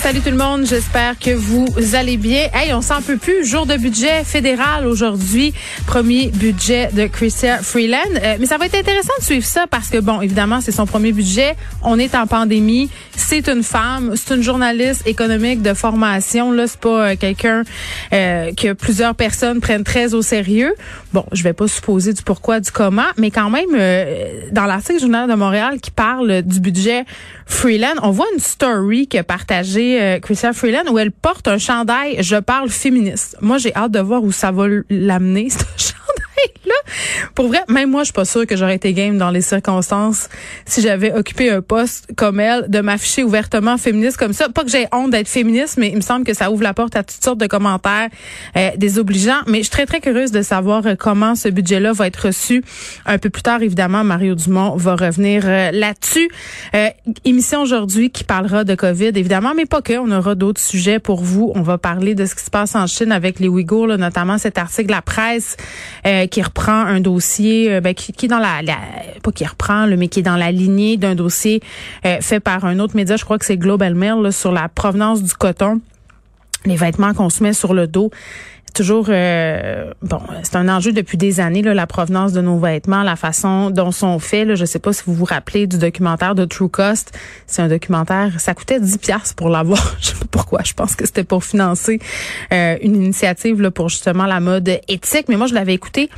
Salut tout le monde, j'espère que vous allez bien. Hey, on s'en peut plus. Jour de budget fédéral aujourd'hui, premier budget de Chrystia Freeland. Euh, mais ça va être intéressant de suivre ça parce que bon, évidemment, c'est son premier budget. On est en pandémie. C'est une femme, c'est une journaliste économique de formation. Là, c'est pas euh, quelqu'un euh, que plusieurs personnes prennent très au sérieux. Bon, je vais pas supposer du pourquoi, du comment, mais quand même, euh, dans l'article Journal de Montréal qui parle du budget Freeland, on voit une story que partagée euh, Chrystia Freeland où elle porte un chandail Je parle féministe. Moi, j'ai hâte de voir où ça va l'amener, ce Pour vrai, même moi, je suis pas sûre que j'aurais été game dans les circonstances si j'avais occupé un poste comme elle, de m'afficher ouvertement féministe comme ça. Pas que j'ai honte d'être féministe, mais il me semble que ça ouvre la porte à toutes sortes de commentaires euh, désobligeants. Mais je suis très, très curieuse de savoir euh, comment ce budget-là va être reçu un peu plus tard. Évidemment, Mario Dumont va revenir euh, là-dessus. Euh, émission aujourd'hui qui parlera de COVID, évidemment, mais pas que. On aura d'autres sujets pour vous. On va parler de ce qui se passe en Chine avec les Ouïghours, là, notamment cet article de la presse euh, qui reprend un dossier euh, ben, qui, qui est dans la, pas qui reprend, là, mais qui est dans la lignée d'un dossier euh, fait par un autre média. Je crois que c'est Global Mail là, sur la provenance du coton les vêtements qu'on se met sur le dos. Toujours, euh, bon, c'est un enjeu depuis des années, là, la provenance de nos vêtements, la façon dont sont faits. Là, je sais pas si vous vous rappelez du documentaire de True Cost. C'est un documentaire, ça coûtait 10 piastres pour l'avoir. Je sais pas pourquoi. Je pense que c'était pour financer euh, une initiative là, pour justement la mode éthique. Mais moi, je l'avais écouté.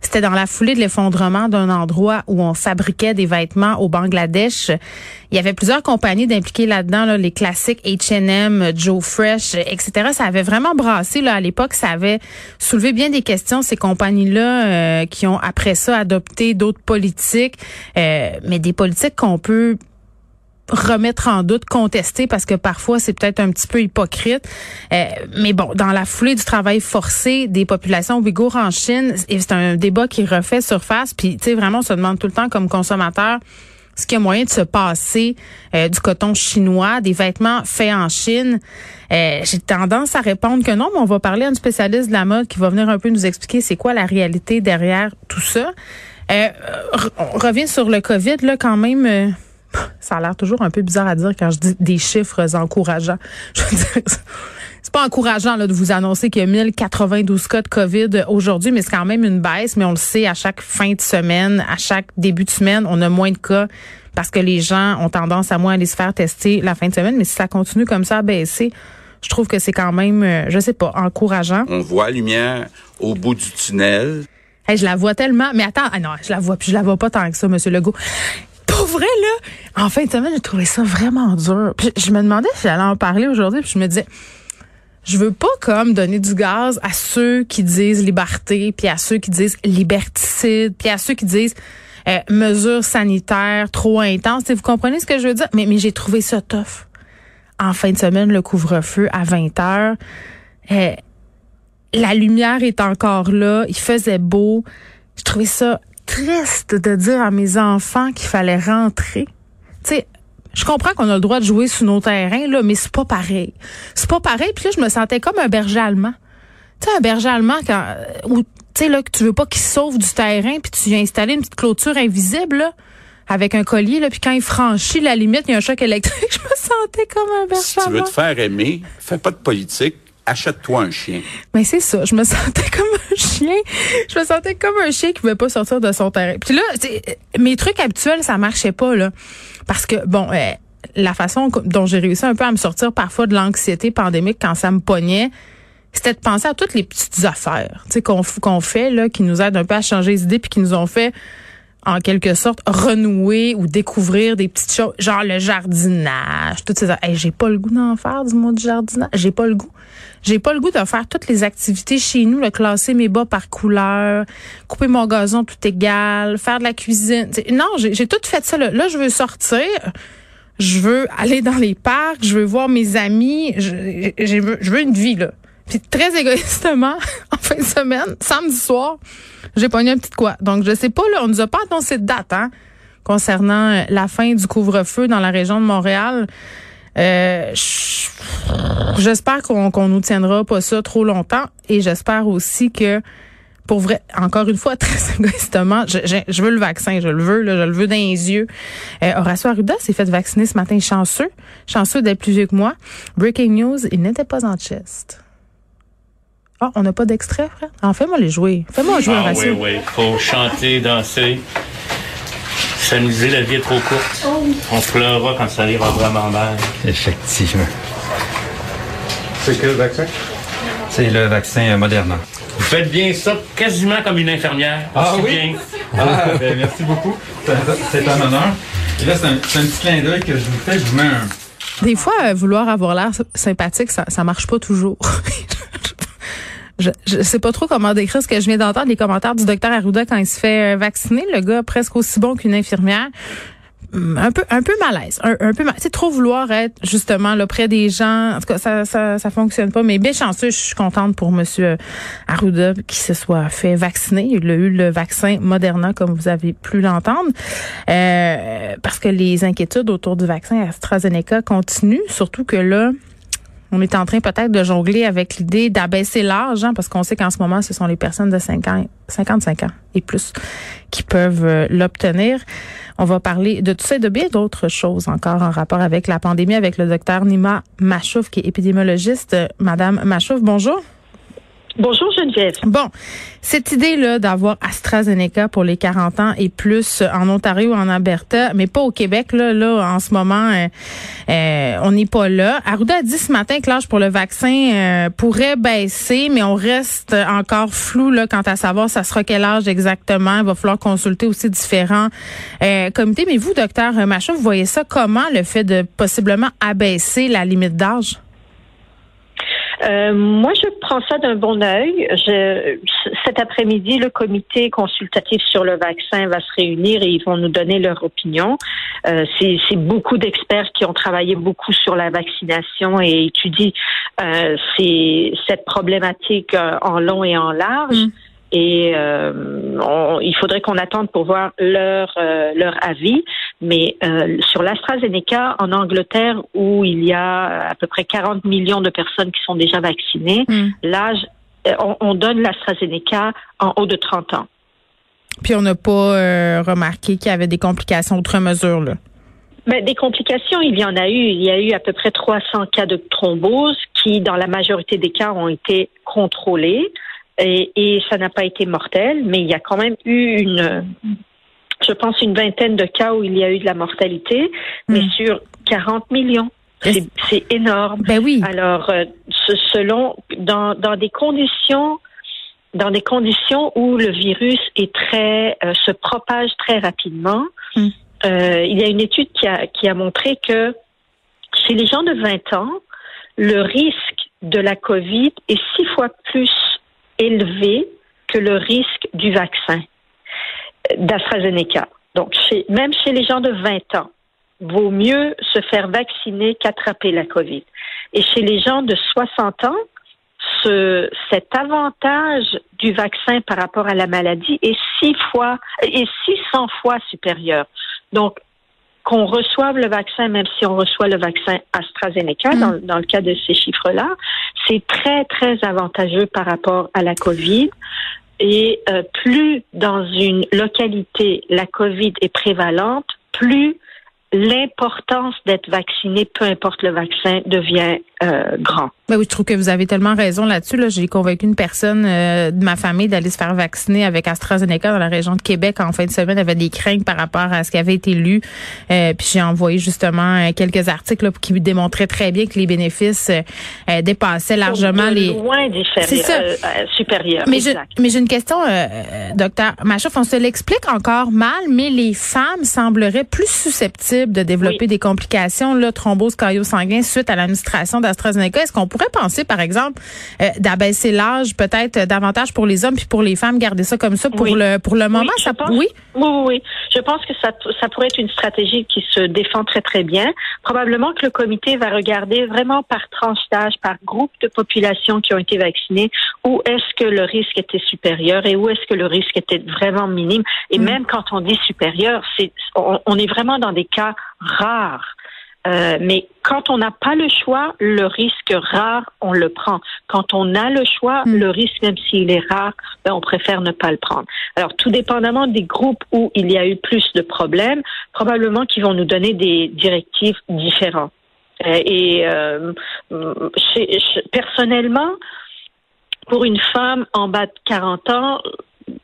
C'était dans la foulée de l'effondrement d'un endroit où on fabriquait des vêtements au Bangladesh. Il y avait plusieurs compagnies d'impliquer là-dedans, là, les classiques H&M, Joe Fresh, etc. Ça avait vraiment brassé là à l'époque. Ça avait soulevé bien des questions ces compagnies-là euh, qui ont après ça adopté d'autres politiques, euh, mais des politiques qu'on peut remettre en doute, contester, parce que parfois c'est peut-être un petit peu hypocrite. Euh, mais bon, dans la foulée du travail forcé des populations ouïghours en Chine, c'est un débat qui refait surface. Puis, tu sais, vraiment, on se demande tout le temps comme consommateur ce qu'il y a moyen de se passer euh, du coton chinois, des vêtements faits en Chine. Euh, J'ai tendance à répondre que non, mais on va parler à une spécialiste de la mode qui va venir un peu nous expliquer c'est quoi la réalité derrière tout ça. Euh, on revient sur le COVID, là, quand même. ça a l'air toujours un peu bizarre à dire quand je dis des chiffres encourageants. Je veux dire, c'est pas encourageant là, de vous annoncer qu'il y a 1092 cas de COVID aujourd'hui, mais c'est quand même une baisse. Mais on le sait, à chaque fin de semaine, à chaque début de semaine, on a moins de cas parce que les gens ont tendance à moins aller se faire tester la fin de semaine. Mais si ça continue comme ça à baisser, je trouve que c'est quand même, euh, je sais pas, encourageant. On voit la lumière au bout du tunnel. Hey, je la vois tellement. Mais attends, ah non, je la vois, puis je la vois pas tant que ça, Monsieur Legault. Vrai, là, en fin de semaine, j'ai trouvé ça vraiment dur. Je me demandais si j'allais en parler aujourd'hui, puis je me disais, je veux pas comme donner du gaz à ceux qui disent liberté, puis à ceux qui disent liberticide, puis à ceux qui disent euh, mesures sanitaires trop intenses. Vous comprenez ce que je veux dire? Mais, mais j'ai trouvé ça tough. En fin de semaine, le couvre-feu à 20 heures. Euh, la lumière est encore là, il faisait beau. Je trouvais ça triste de dire à mes enfants qu'il fallait rentrer. Tu sais, je comprends qu'on a le droit de jouer sur nos terrains, là, mais c'est pas pareil. C'est pas pareil. Puis là, je me sentais comme un berger allemand. Tu sais, un berger allemand quand, euh, où, tu sais, là, que tu veux pas qu'il sauve du terrain, puis tu viens installer une petite clôture invisible, là, avec un collier, là, puis quand il franchit la limite, il y a un choc électrique. Je me sentais comme un berger Si tu veux allemand. te faire aimer, fais pas de politique, achète-toi un chien. Mais c'est ça, je me sentais comme un chien. Je me sentais comme un chien qui pouvait pas sortir de son terrain. Puis là, c'est- mes trucs habituels, ça marchait pas là, parce que bon, euh, la façon dont j'ai réussi un peu à me sortir parfois de l'anxiété pandémique quand ça me pognait, c'était de penser à toutes les petites affaires, tu sais qu'on fait là, qui nous aident un peu à changer les idées puis qui nous ont fait en quelque sorte renouer ou découvrir des petites choses, genre le jardinage, tout ça. Hey, j'ai pas le goût d'en faire du mot du jardinage. J'ai pas le goût. J'ai pas le goût de faire toutes les activités chez nous, le classer mes bas par couleur, couper mon gazon tout égal, faire de la cuisine. non, j'ai tout fait ça. Là. là, je veux sortir. Je veux aller dans les parcs, je veux voir mes amis, je, je, veux, je veux une vie là. Puis très égoïstement, en fin de semaine, samedi soir, j'ai pogné un petit quoi. Donc je sais pas là, on nous a pas annoncé de date hein, concernant euh, la fin du couvre-feu dans la région de Montréal. Euh, j'espère qu'on qu'on nous tiendra pas ça trop longtemps et j'espère aussi que pour vrai, encore une fois, très égoïstement, je, je, veux le vaccin, je le veux, là, je le veux dans les yeux. Euh, Horacio Arruda s'est fait vacciner ce matin, chanceux, chanceux d'être plus vieux que moi. Breaking news, il n'était pas en chest. Ah, on n'a pas d'extrait, frère? En fais-moi les jouer. Fais-moi jouer, ah. Oui, oui, faut chanter, danser. S'amuser, la vie est trop courte. On pleurera quand ça ira vraiment mal. Effectivement. C'est quel vaccin? C'est le vaccin Moderna. Vous faites bien ça quasiment comme une infirmière. Ah oui? bien. Ah, ben merci beaucoup. C'est- un honneur. Et là, c'est un, c'est un petit clin d'œil que je vous fais. Je vous mets un. Des fois, euh, vouloir avoir l'air sympathique, ça, ça marche pas toujours. je, je sais pas trop comment décrire ce que je viens d'entendre, les commentaires du docteur Arruda quand il se fait euh, vacciner. Le gars presque aussi bon qu'une infirmière. Hum, Un peu, un peu malaise, un, un peu, c'est trop vouloir être justement là près des gens. En tout cas, ça, ça, ça fonctionne pas. Mais bien chanceux, je suis contente pour Monsieur Arruda qui se soit fait vacciner. Il a eu le vaccin Moderna, comme vous avez pu l'entendre, Euh, parce que les inquiétudes autour du vaccin AstraZeneca continuent, surtout que là. On est en train peut-être de jongler avec l'idée d'abaisser l'âge, hein, parce qu'on sait qu'en ce moment, ce sont les personnes de 5 ans, 55 ans et plus qui peuvent euh, l'obtenir. On va parler de tout ça et de bien d'autres choses encore en rapport avec la pandémie avec le docteur Nima Machouf, qui est épidémiologiste. Euh, Madame Machouf, bonjour. Bonjour Geneviève. Bon, cette idée-là d'avoir AstraZeneca pour les 40 ans et plus en Ontario en Alberta, mais pas au Québec, là, là en ce moment, euh, euh, on n'est pas là. Arruda a dit ce matin que l'âge pour le vaccin euh, pourrait baisser, mais on reste encore flou là, quant à savoir ça sera quel âge exactement. Il va falloir consulter aussi différents comités. Mais vous, docteur Machaud, vous voyez ça comment, le fait de possiblement abaisser la limite d'âge? Euh, moi, je prends ça d'un bon œil. Je, cet après-midi, le comité consultatif sur le vaccin va se réunir et ils vont nous donner leur opinion. Euh, C'est beaucoup d'experts qui ont travaillé beaucoup sur la vaccination et étudient euh, cette problématique euh, en long et en large. Mm. Et euh, on- il faudrait qu'on attende pour voir leur euh, leur avis. Mais euh, sur l'AstraZeneca en Angleterre, où il y a à peu près 40 millions de personnes qui sont déjà vaccinées, Hmm. l'âge, euh, on, on donne l'AstraZeneca en haut de 30 ans. Puis on n'a pas euh, remarqué qu'il y avait des complications outre mesure. Là. Mais des complications, il y en a eu. Il y a eu à peu près 300 cas de thrombose qui, dans la majorité des cas, ont été contrôlés. Et, et ça n'a pas été mortel, mais il y a quand même eu une, je pense, une vingtaine de cas où il y a eu de la mortalité, mais Hmm. sur 40 millions. C'est énorme. Ben oui. Alors, euh, selon dans, dans des conditions dans des conditions où le virus est très euh, se propage très rapidement, Mm. euh, il y a une étude qui a qui a montré que chez les gens de 20 ans, le risque de la COVID est six fois plus élevé que le risque du vaccin euh, d'AstraZeneca. Donc, même chez les gens de 20 ans, vaut mieux se faire vacciner qu'attraper la COVID. Et chez les gens de 60 ans, ce, cet avantage du vaccin par rapport à la maladie est six fois, est 600 fois supérieur. Donc, qu'on reçoive le vaccin, même si on reçoit le vaccin AstraZeneca, Mm. dans, dans le cas de ces chiffres-là, c'est très, très avantageux par rapport à la COVID. Et euh, plus dans une localité la COVID est prévalente, plus l'importance d'être vacciné, peu importe le vaccin, devient euh, grand. Ben oui, je trouve que vous avez tellement raison là-dessus. Là. J'ai convaincu une personne euh, de ma famille d'aller se faire vacciner avec AstraZeneca dans la région de Québec en fin de semaine. Elle avait des craintes par rapport à ce qui avait été lu. Euh, puis j'ai envoyé justement quelques articles là, qui démontraient très bien que les bénéfices dépassaient largement les... Loin C'est ça. supérieurs. Mais j'ai une question, docteur Machoff. On se l'explique encore mal, mais les femmes sembleraient plus susceptibles de développer des complications, là, thrombose cardio-sanguin suite à l'administration d'AstraZeneca. Est-ce qu'on pourrait penser, par exemple, euh, d'abaisser l'âge peut-être davantage pour les hommes puis pour les femmes, garder ça comme ça pour le pour le moment? Oui, ça, pense, oui? oui? Oui, Je pense que ça, ça pourrait être une stratégie qui se défend très, très bien. Probablement que le comité va regarder vraiment par tranche d'âge, par groupe de population qui ont été vaccinés, où est-ce que le risque était supérieur et où est-ce que le risque était vraiment minime. Et mm. même quand on dit supérieur, c'est on est vraiment dans des cas rares. Euh, mais quand on n'a pas le choix, le risque rare, on le prend. Quand on a le choix, hmm. le risque, même s'il est rare, ben, on préfère ne pas le prendre. Alors, tout dépendamment des groupes où il y a eu plus de problèmes, probablement qu'ils vont nous donner des directives différentes. Euh, et euh, personnellement, pour une femme en bas de 40 ans,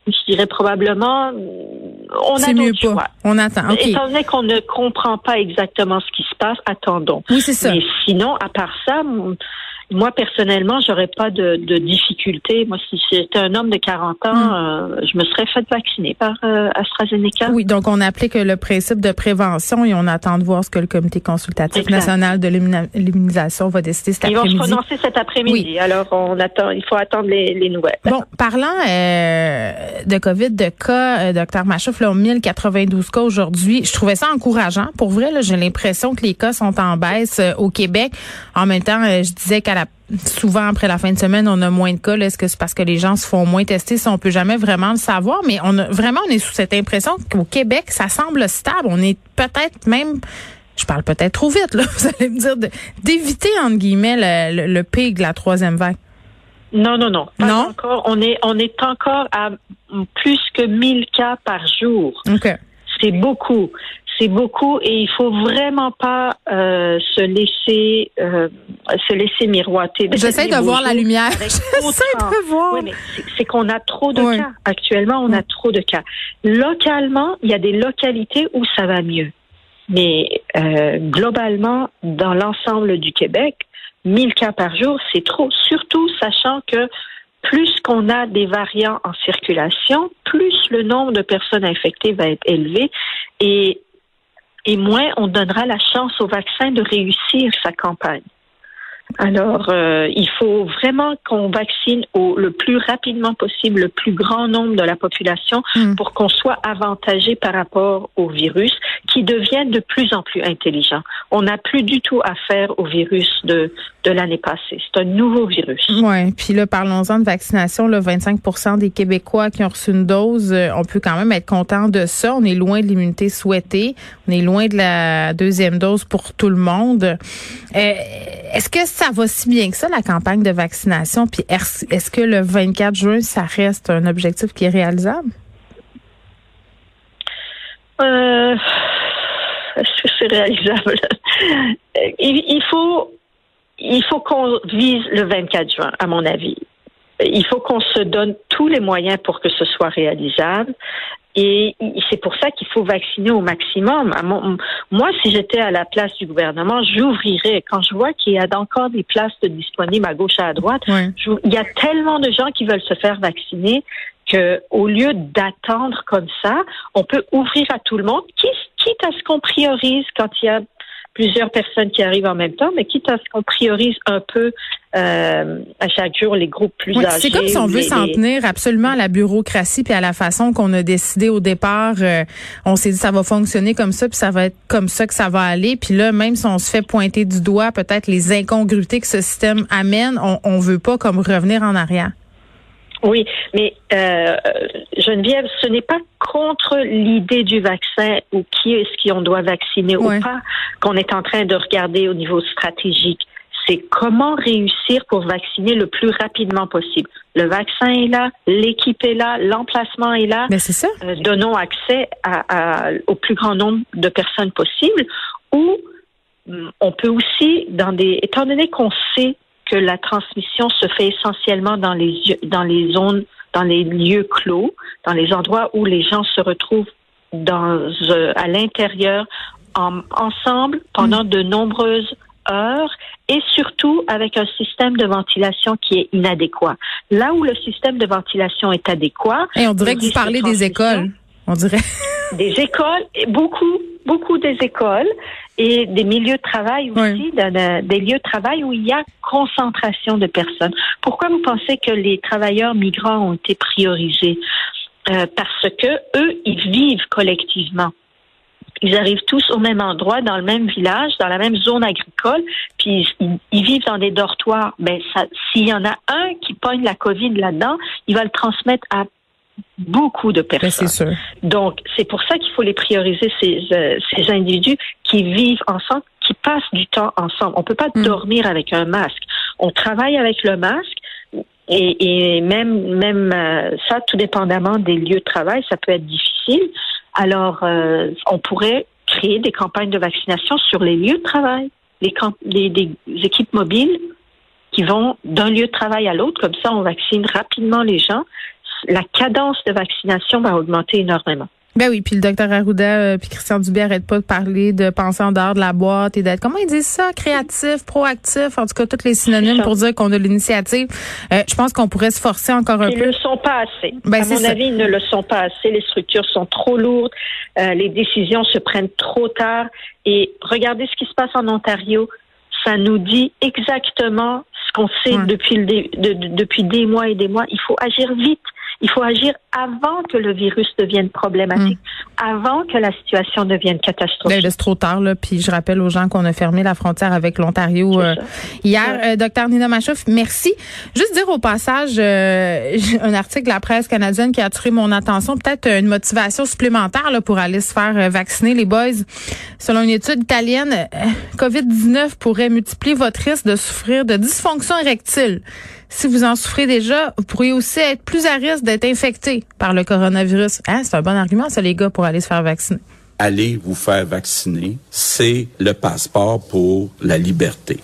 je dirais probablement, on a mieux choix. On attend. Étant donné qu'on ne comprend pas exactement ce qui se passe, attendons. Oui, c'est ça. Mais sinon, à part ça, moi, personnellement, j'aurais pas de, de difficulté. Moi, si j'étais un homme de 40 ans, hmm. euh, je me serais fait vacciner par euh, AstraZeneca. Oui, donc on applique le principe de prévention et on attend de voir ce que le Comité consultatif national de l'immunisation va décider cet après-midi. Ils vont se prononcer cet après-midi. Alors, on attend. Il faut attendre les, les nouvelles. Bon, parlant euh, de COVID, de cas, docteur Machouf, là, 1092 cas aujourd'hui. Je trouvais ça encourageant. Pour vrai, j'ai l'impression que les cas sont en baisse au Québec. En même temps, je disais qu'à souvent après la fin de semaine, on a moins de cas. Est-ce que c'est parce que les gens se font moins tester? Ça, on peut jamais vraiment le savoir, mais on a vraiment on est sous cette impression qu'au Québec, ça semble stable. On est peut-être même je parle peut-être trop vite, là, vous allez me dire, d'éviter, entre guillemets, le, le, pic de la troisième vague. Non, non, non. Pas non? Encore. On est, on est encore à plus que 1000 cas par jour. OK. C'est beaucoup c'est beaucoup et il faut vraiment pas euh, se laisser euh, se laisser miroiter. J'essaie de voir la lumière. J'essaie de voir. Oui, mais c'est qu'on a trop de cas. Actuellement, on a trop de cas. Localement, il y a des localités où ça va mieux. Mais euh, globalement, dans l'ensemble du Québec, 1000 cas par jour, c'est trop. Surtout sachant que plus qu'on a des variants en circulation, plus le nombre de personnes infectées va être élevé. Et et moins on donnera la chance au vaccin de réussir sa campagne. Alors, euh, il faut vraiment qu'on vaccine au, le plus rapidement possible le plus grand nombre de la population hmm. pour qu'on soit avantagé par rapport au virus qui devient de plus en plus intelligent. On n'a plus du tout affaire au virus de, de l'année passée. C'est un nouveau virus. Oui, puis là, parlons-en de vaccination. Le 25 des Québécois qui ont reçu une dose, euh, on peut quand même être content de ça. On est loin de l'immunité souhaitée. On est loin de la deuxième dose pour tout le monde. Euh, est-ce que ça va si bien que ça, la campagne de vaccination? Puis est-ce que le 24 juin, ça reste un objectif qui est réalisable? Euh, est-ce que c'est réalisable? il, faut, il faut qu'on vise le 24 juin, à mon avis. Il faut qu'on se donne tous les moyens pour que ce soit réalisable. Et c'est pour ça qu'il faut vacciner au maximum. Moi, si j'étais à la place du gouvernement, j'ouvrirais. Quand je vois qu'il y a encore des places disponibles à gauche et à droite, il y a tellement de gens qui veulent se faire vacciner que au lieu d'attendre comme ça, on peut ouvrir à tout le monde, quitte à ce qu'on priorise quand il y a plusieurs personnes qui arrivent en même temps, mais quitte à ce qu'on priorise un peu euh, à chaque jour les groupes plus âgés. C'est comme si on veut s'en tenir absolument à la bureaucratie puis à la façon qu'on a décidé au départ. Euh, on s'est dit ça va fonctionner comme ça puis ça va être comme ça que ça va aller. Puis là, même si on se fait pointer du doigt peut-être les incongruités que ce système amène, on, on veut pas comme revenir en arrière. Oui, mais euh, Geneviève, ce n'est pas contre l'idée du vaccin ou qui est-ce qu'on doit vacciner ou pas qu'on est en train de regarder au niveau stratégique. C'est comment réussir pour vacciner le plus rapidement possible. Le vaccin est là, l'équipe est là, l'emplacement est là. Mais ben, c'est ça. Euh, donnons accès à, au plus grand nombre de personnes possible ou hum, on peut aussi, dans des, étant donné qu'on sait que la transmission se fait essentiellement dans les dans les zones, dans les lieux clos, dans les endroits où les gens se retrouvent dans euh, à l'intérieur en- ensemble pendant de nombreuses heures et surtout avec un système de ventilation qui est inadéquat. Là où le système de ventilation est adéquat, Et on dirait que vous parlez des écoles. On dirait. des écoles, beaucoup, beaucoup des écoles et des milieux de travail aussi, Oui. dans de- des lieux de travail où il y a concentration de personnes. Pourquoi vous pensez que les travailleurs migrants ont été priorisés? Euh, parce que eux, ils vivent collectivement. Ils arrivent tous au même endroit, dans le même village, dans la même zone agricole, puis ils, ils vivent dans des dortoirs. Ben, s'il y en a un qui pogne la COVID là-dedans, il va le transmettre à beaucoup de Ben, personnes. sûr. Donc, c'est pour ça qu'il faut les prioriser, ces, euh, ces individus qui vivent ensemble, qui passent du temps ensemble. On peut pas Mm. dormir avec un masque. On travaille avec le masque. Et, et même même euh, ça, tout dépendamment des lieux de travail, ça peut être difficile. Alors, euh, on pourrait créer des campagnes de vaccination sur les lieux de travail, les, camp- les- des équipes mobiles qui vont d'un lieu de travail à l'autre. Comme ça, on vaccine rapidement les gens. La cadence de vaccination va augmenter énormément. Ben oui, puis le docteur Arruda euh, puis Christian Dubé arrêtent pas de parler de penser en dehors de la boîte et d'être comment ils disent ça, créatif, proactif, en tout cas tous les synonymes pour dire qu'on a l'initiative. Euh, je pense qu'on pourrait se forcer encore un Ils ne peu. le sont pas assez. Ben, à mon ça. avis, ils ne le sont pas assez. Les structures sont trop lourdes. Euh, les décisions se prennent trop tard. Et regardez ce qui se passe en Ontario. Ça nous dit exactement ce qu'on sait Ouais. depuis, le dé- de- de- depuis des mois et des mois. Il faut agir vite. Il faut agir avant que le virus devienne problématique, avant que la situation devienne Ben, catastrophique. là, c'est trop tard, là. Puis je rappelle aux gens qu'on a fermé la frontière avec l'Ontario euh, hier. Euh, docteur Nina Machouf, merci. Juste dire au passage, euh, un article de la presse canadienne qui a attiré mon attention, peut-être une motivation supplémentaire là, pour aller se faire euh, vacciner, les boys. Selon une étude italienne, euh, COVID-19 pourrait multiplier votre risque de souffrir de dysfonction érectile. Si vous en souffrez déjà, vous pourriez aussi être plus à risque d'être infecté par le coronavirus. Hein, c'est un bon argument, ça, les gars, pour aller se faire vacciner. Allez vous faire vacciner, c'est le passeport pour la liberté.